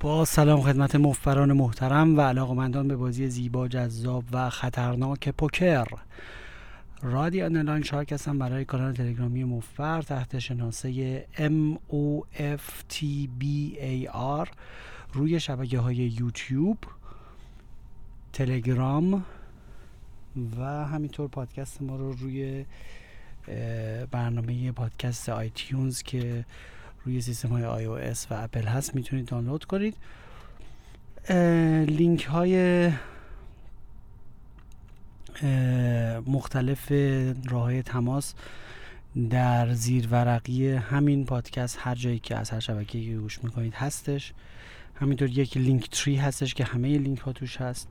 با سلام خدمت مفبران محترم و علاقمندان به بازی زیبا جذاب و خطرناک پوکر. رادی آنلاین شارک هستم برای کانال تلگرامی مفبر تحت شناسه R روی شبکه های یوتیوب تلگرام و همینطور پادکست ما رو روی برنامه پادکست آیتیونز که روی سیستم های آی او اپل هست می‌تونید دانلود کنید. لینک های مختلف راه های تماس در زیرنویس همین پادکست هر جایی که از هر شبکه گوش می‌کنید هستش. همینطور یک linktree ای هستش که همه لینک ها توش هست.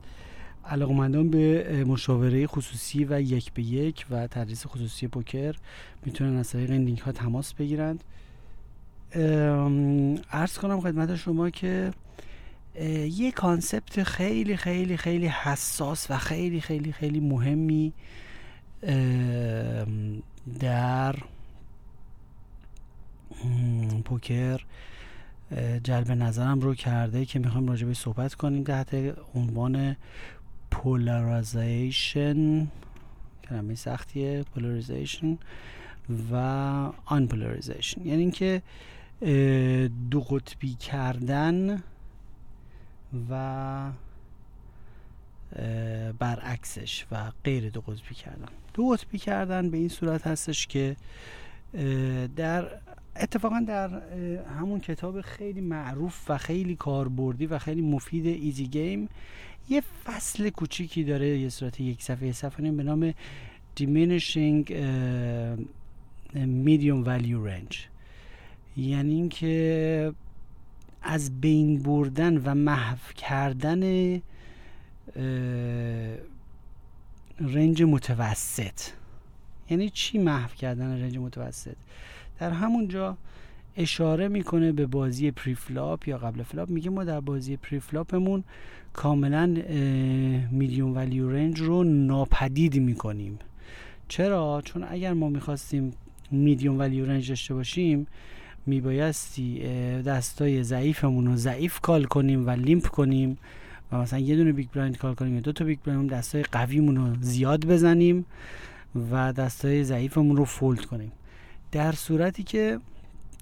علاقمندان به مشاوره خصوصی و یک به یک و تدریس خصوصی پوکر می‌تونن از طریق این لینک ها تماس بگیرند. عرض کنم خدمت شما که یه concept خیلی خیلی خیلی حساس و خیلی خیلی خیلی مهمی در پوکر جلب نظرم رو کرده که می‌خوایم راجع به صحبت کنیم تحت عنوان polarization کلمه سختیه polarization و آن یعنی اینکه دو قطبی کردن و برعکسش و غیر دو قطبی کردن. دو قطبی کردن به این صورت هستش که در اتفاقا در همون کتاب خیلی معروف و خیلی کاربردی و خیلی مفید Easy Game یه فصل کوچیکی داره یه صورت یک صفحه صفحه به نام diminishing medium value range. یعنی اینکه از بین بردن و محو کردن range متوسط. یعنی چی محو کردن range متوسط؟ در همونجا اشاره می‌کنه به بازی preflop یا قبل flop. میگه ما در بازی preflop مون کاملا medium value range رو ناپدید می‌کنیم. چرا؟ چون اگر ما می‌خواستیم medium value range داشته باشیم میبایستی دستای ضعیفمون رو ضعیف call کنیم و limp کنیم و مثلا یه دونه big blind call کنیم یا دو تا big blind دستای قویمون رو زیاد بزنیم و دستای ضعیفمون رو fold کنیم. در صورتی که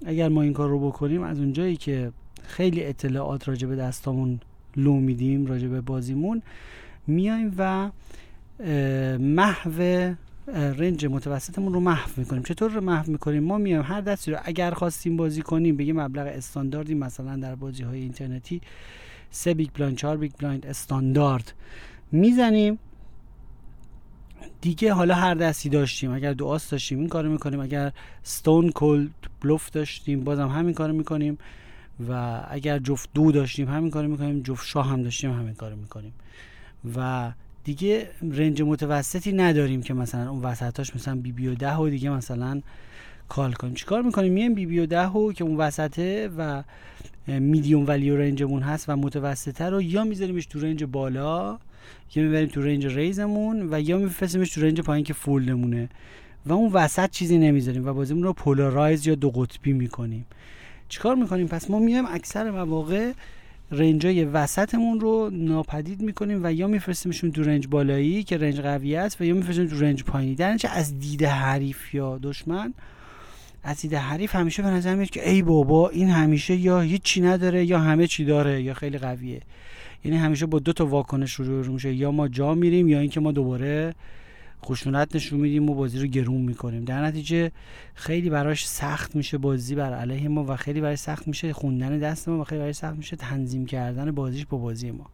اگر ما این کار رو بکنیم از اونجایی که خیلی اطلاعات راجع به دستامون لو میدیم راجع به بازیمون میایم و محو range متوسطمون رو محو می‌کنیم. چطور رو محو می‌کنیم؟ ما میایم هر دستی رو اگر خواستیم بازی کنیم به یه مبلغ استانداردی مثلا در بازی های اینترنتی سه big blind چهار big blind استاندارد می‌زنیم. دیگه حالا هر دستی داشتیم اگر دو آس داشتیم این کارو می‌کنیم. اگر ستون cold بلوف داشتیم بازم همین کارو می‌کنیم. و اگر جفت دو داشتیم همین کارو می‌کنیم. جفت شاه هم داشتیم همین کارو می‌کنیم. و دیگه range متوسطی نداریم که مثلا اون وسطاش مثلا بی بی و ده و دیگه مثلا call کنیم. چیکار می‌کنیم؟ میایم بی بی و ده و که اون وسطه و medium value range مون هست و متوسطه رو یا میذاریمش تو range بالا یا می‌بریم تو range raise مون و یا میفرستیمش تو range پایین که fold مونه. و اون وسط چیزی نمی‌ذاریم و بازیمون رو پولارایز یا دو قطبی می‌کنیم. چیکار می‌کنیم؟ پس ما میایم اکثر مواقع رنجای وسطمون رو ناپدید می‌کنیم و یا میفرستیمشون تو رنج بالایی که رنج قوی است و یا میفرستیم تو رنج پایینی. در از دید حریف یا دشمن از دید حریف همیشه به نظر میاد که ای بابا این همیشه یا هیچی نداره یا همه چی داره یا خیلی قویه. یعنی همیشه با دو تا واکنش رو میشه. یا ما جا میریم یا اینکه ما دوباره خشونت نشون میدیم و بازی رو گرون می‌کنیم. در نتیجه خیلی براش سخت میشه بازی بر علیه ما و خیلی برای سخت میشه خوندن دست ما و خیلی برای سخت میشه تنظیم کردن بازیش با بازی ما.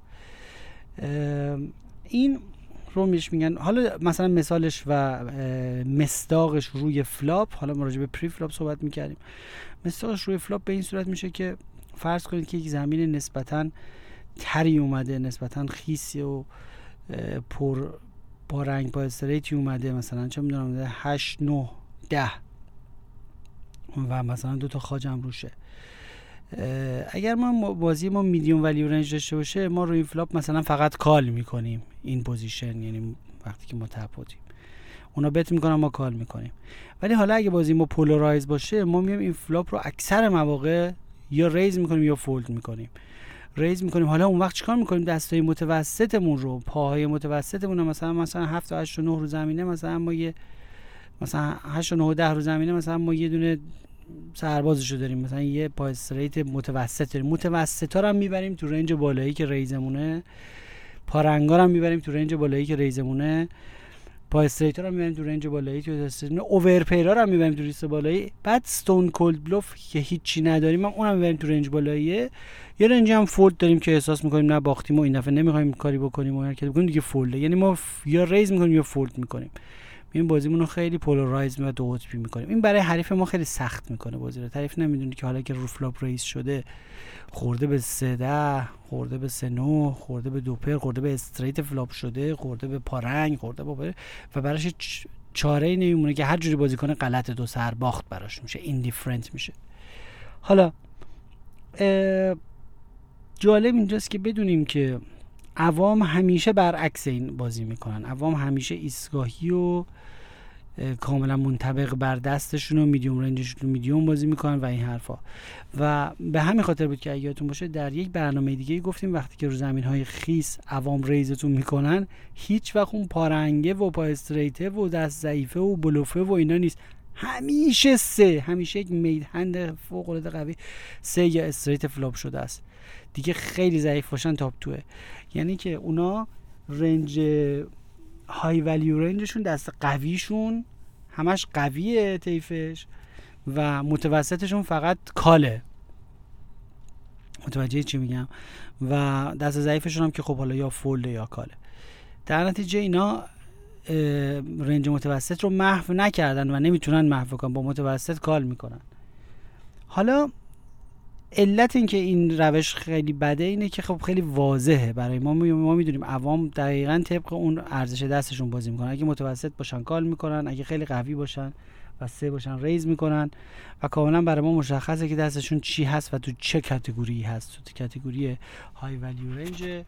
این رو میش میگن. حالا مثلا مثالش و مصداقش روی flop. حالا ما راجع به preflop صحبت می‌کردیم. مصداقش روی flop به این صورت میشه که فرض کنید که یک زمین نسبتا تری اومده نسبتا خیسی و پر با رنگ با straight ی اومده مثلا چه می‌دونم 8 9 ده. و مثلا دو تا خاجم روشه. اگر ما بازی ما medium value range داشته باشه ما روی flop مثلا فقط call می‌کنیم. in position یعنی وقتی که ما ته پاتیم اونا bet می‌کنن ما call می‌کنیم. ولی حالا اگه بازی ما polarize باشه ما میایم این flop رو اکثر مواقع یا raise می‌کنیم یا fold می‌کنیم. raise می‌کنیم. حالا اون وقت چیکار می‌کنیم؟ دستای متوسطمون رو پاهای متوسطمون رو. مثلا مثلا 7 تا 8 تا 9 رو زمینه مثلا ما یه مثلا 8 تا 9 و 10 رو زمینه مثلا ما یه دونه سربازشو داریم. مثلا یه پای straight متوسط داریم. متوسطا رو هم می‌بریم تو range بالایی که raise مونه. پا رنگا رو هم می‌بریم تو range بالایی که raise مونه. پای straight هم می‌بریم تو range بالایی تو overpair ا رو هم می‌بریم تو ریس بالایی. بعد ستون cold bluff که هیچی نداریم هم اونم می‌بریم تو range بالایی یه range هم fold داریم که احساس می‌کنیم نه باختیم و این دفعه نمی‌خوایم کاری بکنیم و بکنیم دیگه fold ه. یعنی ما یا raise می‌کنیم یا fold می‌کنیم. این بازیمون رو خیلی polarize و دو قطبی می‌کنیم. این برای حریف ما خیلی سخت می‌کنه بازی رو. حریف نمی‌دونه که حالا که رو flop raise شده خورده به سه ده خورده به سه نه خورده به دوپر خورده به straight flop شده خورده به پا رنگ خورده به و براش چاره ای نمیمونه که هر جوری بازی کنه غلط دو سر باخت براش میشه. indifferent میشه. حالا جالب اینجاست که بدونیم که عوام همیشه برعکس این بازی می‌کنن. عوام همیشه ایستگاهی و کاملا منطبق بر دستشون و میدیوم رنجشون رو میدیوم بازی می‌کنن و این حرفا. و به همین خاطر بود که یادتون باشه در یک برنامه دیگه گفتیم وقتی که رو زمین های خیس عوام ریزتون می‌کنن هیچ وقت اون پارنگه و پا استریته و دست ضعیفه و بلوفه و اینا نیست. همیشه سه همیشه یک made hand فوق العاده قوی سه یا straight flop شده است. دیگه خیلی ضعیف باشن top two ه یعنی که اونا range high value range شون دست قویشون همش قویه تیفش و متوسطشون فقط call ه. متوجه چی میگم؟ و دست ضعیفشون هم که خب حالا یا fold ه یا call ه. در نتیجه اینا رنج متوسط رو محو نکردن و نمی‌تونن محو کنن با متوسط کال می‌کنن. حالا علت اینکه این روش خیلی بده اینه که خب خیلی واضحه برای ما. ما می‌دونیم عوام دقیقا طبق اون ارزش دستشون بازی می‌کنن. اگه متوسط باشن کال می‌کنن اگه خیلی قوی باشن و سه باشن ریز می‌کنن و کاملا برای ما مشخصه که دستشون چی هست و تو چه کاتگوری هست. تو کاتگوری high value range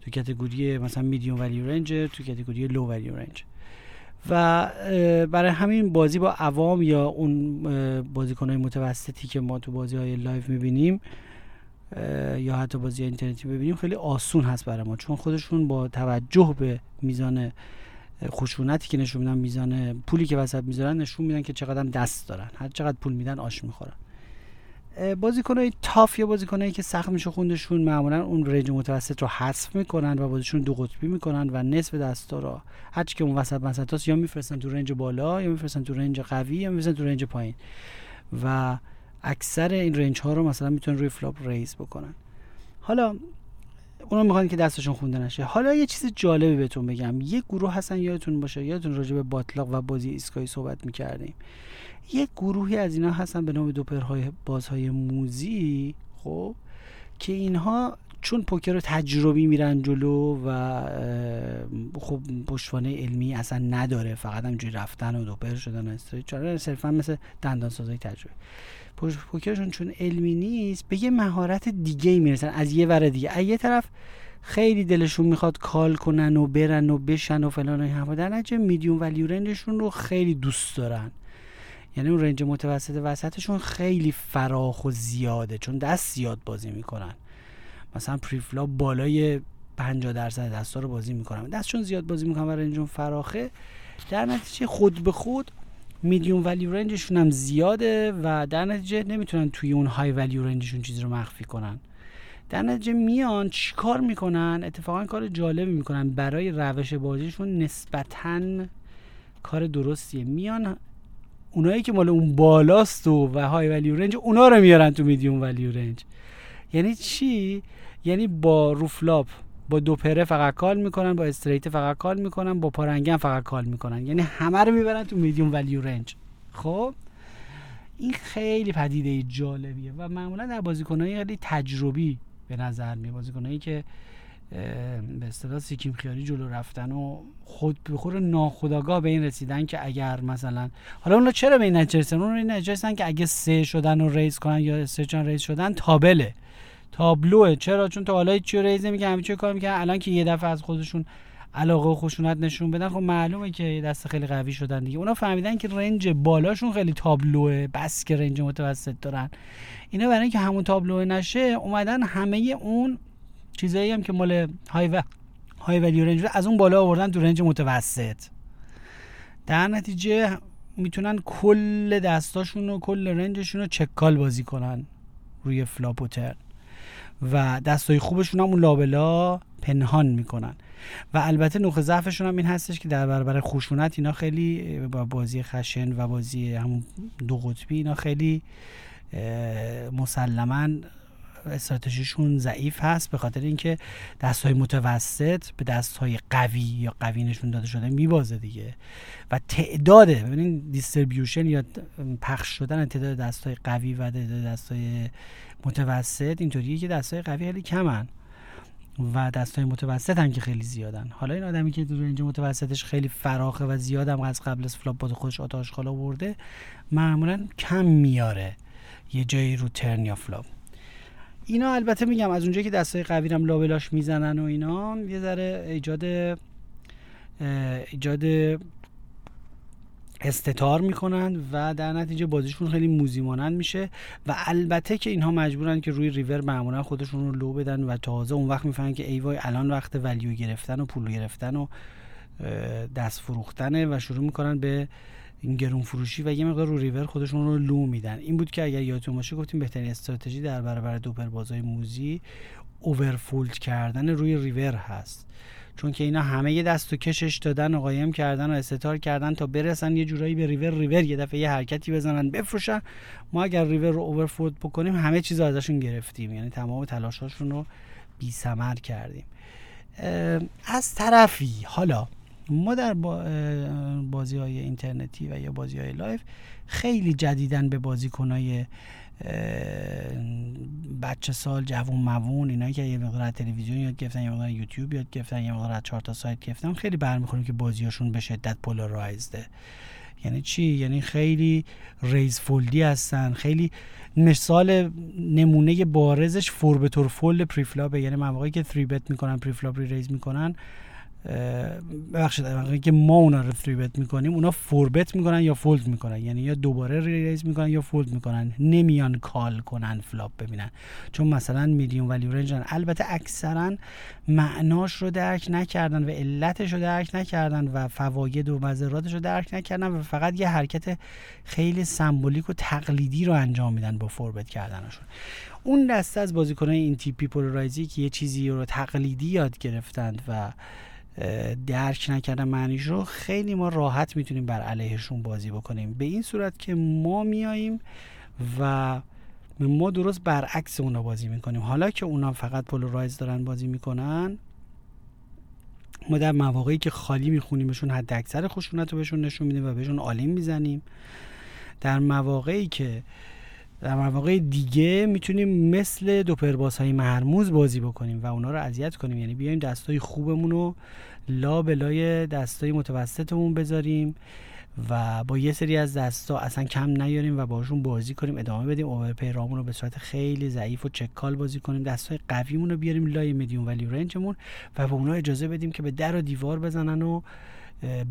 تو category مثلا medium value range تو category low value range و برای همین بازی با عوام یا اون بازیکنهای متوسطی که ما تو بازی های live می‌بینیم یا حتی بازی اینترنتی ببینیم خیلی آسون هست برای ما. چون خودشون با توجه به میزان خشونتی که نشون میدن میزان پولی که وسط می‌ذارن نشون میدن که چقدر دست دارن. هر چقدر پول میدن آش می‌خورن. بازیکنای tough یا بازیکنایی که سخت میشه خوندشون معمولا اون range متوسط رو حذف می‌کنن و بازیشون دو قطبی می‌کنن و نصف دستا رو هرچی که اون وسط وسطاست یا میفرستن تو range بالا یا میفرستن تو range قوی یا میفرستن تو range پایین. و اکثر این range ها رو مثلا می‌تونن روی flop raise بکنن. حالا اونا می‌خوان که دستشون خونده نشه. حالا یه چیز جالبی بهتون بگم. یه گروه هستن یادتون باشه یادتون راجع به باطلاق و بازی ایسکایی صحبت می‌کردیم. یک گروهی از اینا هستن به نام دوپرهای بازهای موزی خب که اینها چون پوکر رو تجربی میرن جلو و خب پشتوانه علمی اصلا نداره فقط همجوری رفتن و دوپر شدن استریت چرا صرفا مثل دندان سازای تجربه. پوکرشون چون علمی نیست به یه مهارت دیگه می‌رسن. از یه ور دیگه. از یه طرف خیلی دلشون می‌خواد کال کنن و برن و بشن و فلان و این در نتیجه میدیوم ولیو رنجشون رو خیلی دوست دارن. یعنی اون رنج متوسط وسطشون خیلی فراخ و زیاده چون دست زیاد بازی می‌کنن. مثلا پریفلا بالای 50 درصد دستا رو بازی می‌کنن. دستشون زیاد بازی می‌کنن و رنجشون فراخه در نتیجه خود به خود میدیوم ولیو رنجشون هم زیاده و در نتیجه نمی‌تونن توی اون های ولیو رنجشون چیزی رو مخفی کنن. در نتیجه میان چیکار می‌کنن؟ اتفاقا کار جالبی می‌کنن. برای روش بازیشون نسبتا کار درستیه. میان اونایی که مال اون بالاست و و high value range اونا رو میارن تو medium value range یعنی چی؟ یعنی با رو flop با دو پره فقط call می‌کنن با straight فقط call می‌کنن با پا رنگن فقط call می‌کنن. یعنی همه رو می‌برن تو medium value range خب؟ این خیلی پدیده جالبیه و معمولا در بازیکنهای خیلی تجربی به نظر می بازیکنایی که به اصطلاح سیکیم خیاری جلو رفتن و خود به خود ناخودآگاه به این رسیدن که اگر مثلا حالا اونا چرا به این نتیجه اون این نتیجه که اگه سه شدن و raise کنن یا سه چن raise شدن تابله. تابلوه. چرا؟ چون تا حالا چی raise همه چی call می‌کنن. الان که یه دفعه از خودشون علاقه و خشونت نشون بدن خب معلومه که دست خیلی قوی شدن دیگه. اونا فهمیدن که range بالاشون خیلی تابلوه بس که range متوسط دارن. اینا برای اینکه همون تابلو نشه اومدن همه اون چیزایی هم که مال high و high value range از اون بالا آوردن تو range متوسط. در نتیجه می‌تونن کل دستاشون و کل range شون رو check call بازی کنن روی flop و turn و دستای خوبشون هم اون لابلا پنهان می‌کنن. و البته نقطه ضعفشون هم این هستش که در برابر خشونت اینا خیلی با بازی خشن و بازی همون دو قطبی اینا خیلی مسلما استراتژیشون ضعیف هست به خاطر اینکه دست های متوسط به دست های قوی یا قوی نشون داده شده میبازه دیگه. و تعداد ببینید distribution یا پخش شدن تعداد دست های قوی و تعداد دست های متوسط اینطوریه که دست های قوی خیلی کمن و دستای متوسط هم که خیلی زیادن. حالا این آدمی که range متوسطش خیلی فراخه و زیادم از قبل از flop با خودش آت آشغالا برده معمولا کم میاره. یه جایی رو turn یا flop. اینا البته میگم از اونجایی که دستای قوی هم لابلاش می‌زنن و اینا یه ذره ایجاد ایجاد استتار می‌کنن و در نتیجه بازیشون خیلی موذی میشه و البته که اینها مجبورن که روی ریور معمولا خودشون رو لو بدن و تازه اون وقت می‌فهمن که ای وای الان وقت value گرفتن و پول گرفتن و دست فروختنه و شروع می‌کنن به این گرون فروشی و یه مقدار رو ریور خودشون رو لو میدن. این بود که اگر یادتون باشه گفتیم بهترین استراتژی در برابر دوپر بازای موذی overfold کردن روی ریور هست. چون که اینا همه یه دست و کشش دادن و قایم کردن و استتار کردن تا برسن یه جورایی به ریور ریور یه دفعه یه حرکتی بزنن بفروشن. ما اگر ریور رو overfold بکنیم همه چیز ازشون گرفتیم. یعنی تمام تلاشاشون رو بی کردیم. از طرفی حالا ما در بازی های اینترنتی و یا بازی های live خیلی جدیدن به بازیکنهای بچه سال جوون موون اینایی که یه مقدار تلویزیون یاد گرفتن یه مقدار یوتیوب یاد گرفتن یه مقدار چهار تا سایت گرفتن. خیلی برمیخوریم که بازیاشون به شدت polarized ه یعنی چی؟ یعنی خیلی raise fold ی هستن. خیلی مثال نمونه بارزش four bet or fold preflop ه. یعنی مواقعی که 3 bet می‌کنن preflop re-raise می‌کنن. ببخشید که ما اونا رو three bet می‌کنیم اونا four bet می‌کنن یا fold می‌کنن؟ یعنی یا دوباره re-raise می‌کنن یا fold می‌کنن؟ نمیان call کنن flop ببینن. چون مثلا medium value range ن البته اکثرا معناش رو درک نکردن و علتش رو درک نکردن و فواید و مضراتش رو درک نکردن و فقط یه حرکت خیلی سمبولیک و تقلیدی رو انجام میدن با فور بت کردنشون. اون دسته از بازیکنان این تیپی پولارایزی که یه چیزی رو تقلیدی یاد گرفتند و درک نکردن معنیش رو خیلی ما راحت می‌تونیم بر علیهشون بازی بکنیم. به این صورت که ما میاییم و ما درست برعکس اونا بازی می‌کنیم. حالا که اونا فقط پولورایز دارن بازی می‌کنن ما در مواقعی که خالی میخونیمشون حد اکثر خشونت رو بهشون نشون میدیم و بهشون عالیم می‌زنیم. در مواقعی که در مواقع دیگه می‌تونیم مثل دو پرباس های مرموز بازی بکنیم و اونا رو اذیت کنیم. یعنی بیایم دستای خوبمون رو لا بلای دستای متوسطمون بذاریم و با یه سری از دستا اصلا کم نیاریم و باشون بازی کنیم ادامه بدیم. اوورپی رامون رو به صورت خیلی ضعیف و چکال بازی کنیم. دستای قویمون رو بیاریم لای مدیوم ولی رنجمون و به اونا اجازه بدیم که به در و دیوار بزنن و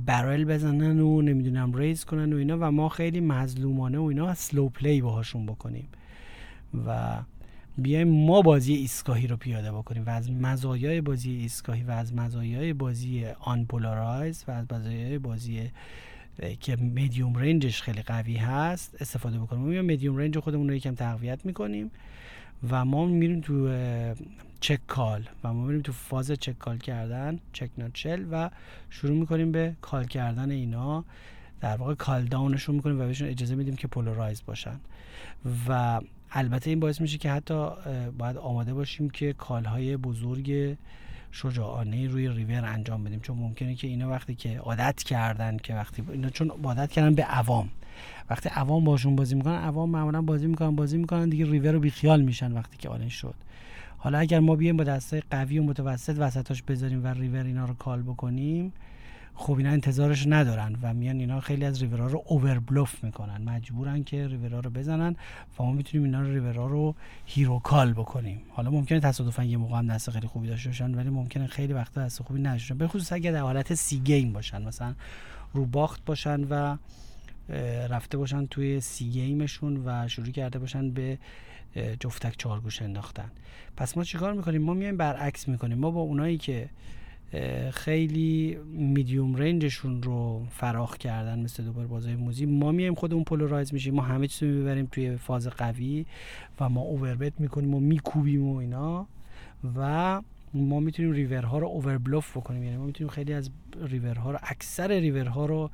barrel بزنن و نمی‌دونم raise کنن و اینا و ما خیلی مظلومانه و اینا slow play باهاشون بکنیم. و بیایم ما بازی ایستگاهی رو پیاده بکنیم و از مزایای بازی ایستگاهی و از مزایای بازی unpolarize و از مزایای بازی که medium range ش خیلی قوی هست استفاده بکنیم. ما medium range خودمون رو یکم تقویت می‌کنیم و ما میریم تو check call و ما میریم تو فاز check call کردن check nutshell و شروع می‌کنیم به کال کردن اینا. در واقع کال داونشون می‌کنیم و بهشون اجازه میدیم که پولارایز باشن. و البته این باعث میشه که حتی باید آماده باشیم که کالهای بزرگ شجاعانه روی ریور انجام بدیم. چون ممکنه که اینا وقتی که عادت کردن که وقتی اینا چون عادت کردن به عوام. وقتی عوام باشون بازی می‌کنن عوام معمولا بازی می‌کنن بازی می‌کنن دیگه ریور رو بیخیال میشن وقتی که آلن شد. حالا اگر ما بیایم با دسته قوی و متوسط وسطاش بذاریم و ریور اینا رو call بکنیم خب اینا انتظارش ندارن و میان اینا خیلی از ریورها رو overbluff می‌کنن. مجبورن که ریورها رو بزنن و ما می‌تونیم اینا رو ریورها رو hero call بکنیم. حالا ممکنه تصادفا یه موقع هم دست خیلی خوبی داشته باشن ولی ممکنه خیلی وقتا دست خوبی نداشته به خصوص اگر در حالت C game باشن. مثلا رو باخت باشن و رفته باشن توی C game شون و شروع کرده باشن به جفتک چهارگوش انداختن. پس ما چیکار می‌کنیم؟ ما میایم برعکس می‌کنیم. ما با اونایی که خیلی میدیوم رنجشون رو فراخ کردن مثل دوباره بازای موزی ما میایم خودمون پولارایز میشیم. ما همه چیز می‌بریم توی فاز قوی و ما اووربت می‌کنیم و میکوبیم و اینا. و ما می‌تونیم ریورها رو اووربلوف بکنیم. یعنی ما می‌تونیم خیلی از ریورها رو اکثر ریورها رو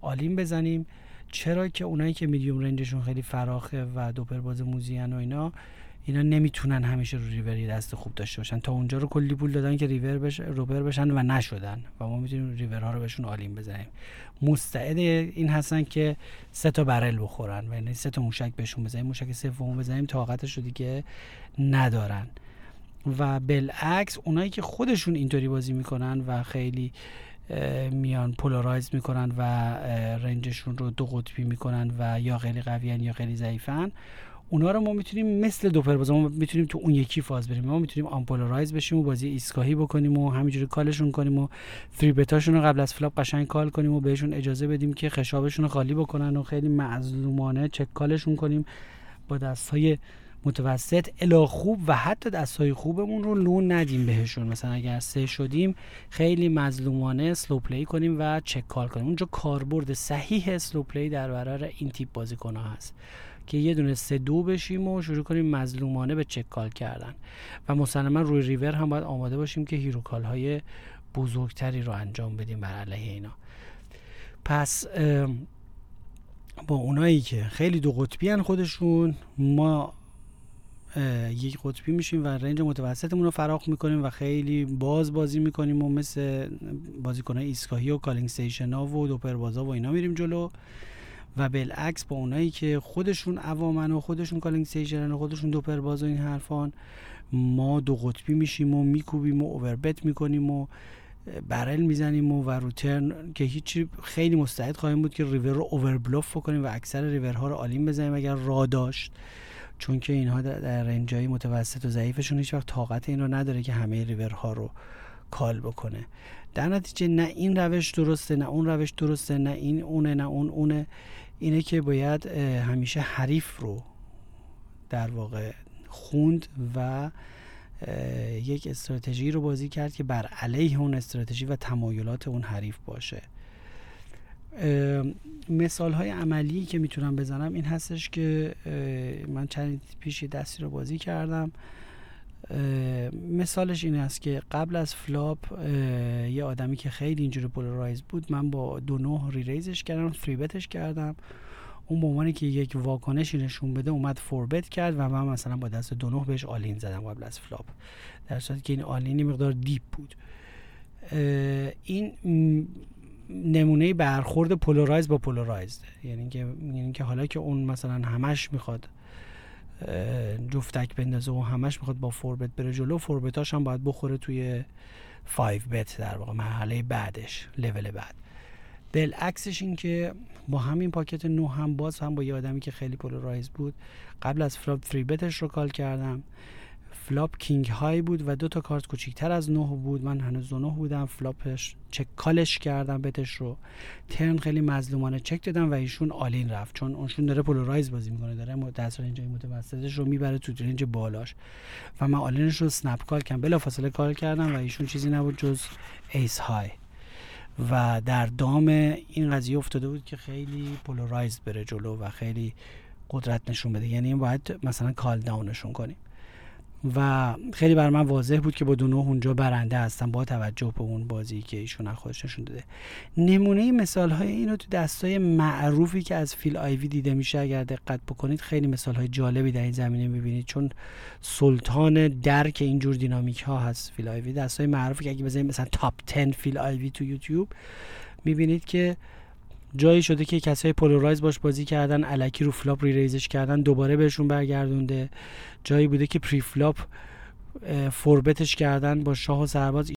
آلیم بزنیم. چرا که اونایی که میدیوم رنجشون خیلی فراخه و دوپر باز موزیان و اینا اینا نمی‌تونن همیشه رو ریوری دست خوب داشته باشن. تا اونجا رو کلی پول دادن که ریور بش روبر بشن و نشدن و ما می‌تونیم ریورها رو بهشون آلیم بزنیم. مستعد این هستن که سه تا برل بخورن و یعنی سه تا موشک بهشون بزنیم. موشک سوم بزنیم طاقتش رو دیگه ندارن. و بالعکس اونایی که خودشون اینطوری بازی می‌کنن و خیلی میان polarize می‌کنن و range شون رو دو قطبی می‌کنن و یا خیلی قویان یا خیلی ضعیفن اونا رو ما می‌تونیم مثل دوپر باز ما می‌تونیم تو اون یکی فاز بریم. ما می‌تونیم unpolarize بشیم و بازی ایستگاهی بکنیم و همینجوری call شون کنیم و three bet اشون رو قبل از flop قشنگ call کنیم و بهشون اجازه بدیم که خشابشون رو خالی بکنن و خیلی مظلومانه check call شون کنیم. با دست های متوسط الا خوب و حتی دستای خوبمون رو لو ندیم بهشون. مثلا اگر سه شدیم خیلی مظلومانه slow play کنیم و check call کنیم. اونجا کاربرد صحیح slow play در برابر این تیپ بازیکن ها هست که یه دونه سه دو بشیم و شروع کنیم مظلومانه به check call کردن. و مسلما روی ریور هم باید آماده باشیم که hero call های بزرگتری رو انجام بدیم بر علیه اینا. پس با اونایی که خیلی دو قطبی خودشون ما یک قطبی میشیم و range متوسطمون رو فراخ می‌کنیم و خیلی باز بازی می‌کنیم و مثل بازیکنهای ایستگاهی و calling station ها و دوپر بازا و اینا میریم جلو. و بالعکس با اونایی که خودشون عوامن و خودشون calling station و خودشون دوپر باز و این حرفان ما دو قطبی میشیم و میکوبیم و overbet می‌کنیم و barrel می‌زنیم و و رو turn که هیچی خیلی مستعد خواهیم بود که ریور رو overbluff کنیم و اکثر ریورها رو all in بزنیم اگر راه داشت. چون که اینها در رنجای متوسط و ضعیفشون هیچ وقت طاقت این رو نداره که همه ریورها رو کال بکنه. در نتیجه نه این روش درسته نه اون روش درسته نه این اونه نه اون اونه. اینه که باید همیشه حریف رو در واقع خوند و یک استراتژی رو بازی کرد که بر علیه اون استراتژی و تمایلات اون حریف باشه. مثال های عملی که می‌تونم بزنم این هستش که من چند پیش دستی رو بازی کردم. مثالش این است که قبل از flop یه آدمی که خیلی اینجوری polarize بود من با دو نه re-raise ش کردم three bet ش کردم. اون به عنوانی که یک واکنشی نشون بده اومد four bet کرد و من مثلا با دست دو نه بهش all in زدم قبل از flop. در صورتی که این all in یه مقدار deep بود. این نمونه برخورد polarize با polarize یعنی که یعنی که حالا که اون مثلا همش می‌خواد جفتک بندازه و همش می‌خواد با four bet بره جلو four bet اش هم باید بخوره توی 5 bet در واقع مرحله بعدش لول بعد. بالعکسش این که با همین pocket نو هم باز هم با یه آدمی که خیلی polarize بود قبل از flop 3 bet ش رو call کردم. flop king high بود و دو تا کارت کوچیکتر از نه بود. من هنوز دو نه بودم. flop ش check call ش کردم bet ش رو. turn خیلی مظلومانه چک دادم و ایشون all in رفت. چون ایشون داره polarize بازی می‌کنه داره دست range متوسطش رو می‌بره تو range بالاش. و من all in ش رو snap call کردم. بلا فاصله call کردم و ایشون چیزی نبود جز ace high. و در دام این قضیه افتاده بود که خیلی polarize بره جلو و خیلی قدرت نشون بده. یعنی باید مثلا call down شون کنیم. و خیلی بر من واضح بود که با دو نه اونجا برنده هستم با توجه به اون بازی که ایشون خودش نشون داده. نمونه مثال های اینو تو دستای معروفی که از فیل آیوی دیده میشه اگر دقت بکنید خیلی مثال های جالبی در این زمینه می‌بینید. چون سلطان درک اینجور دینامیک ها هست فیل آیوی. دستای معروفی که اگه بزنید مثلا top 10 فیل آیوی تو یوتیوب می‌بینید که جایی شده که کسای polarize باش بازی کردن الکی رو flop re-raise ش کردن دوباره بهشون برگردونده. جایی بوده که preflop four bet ش کردن با شاه و سرباز.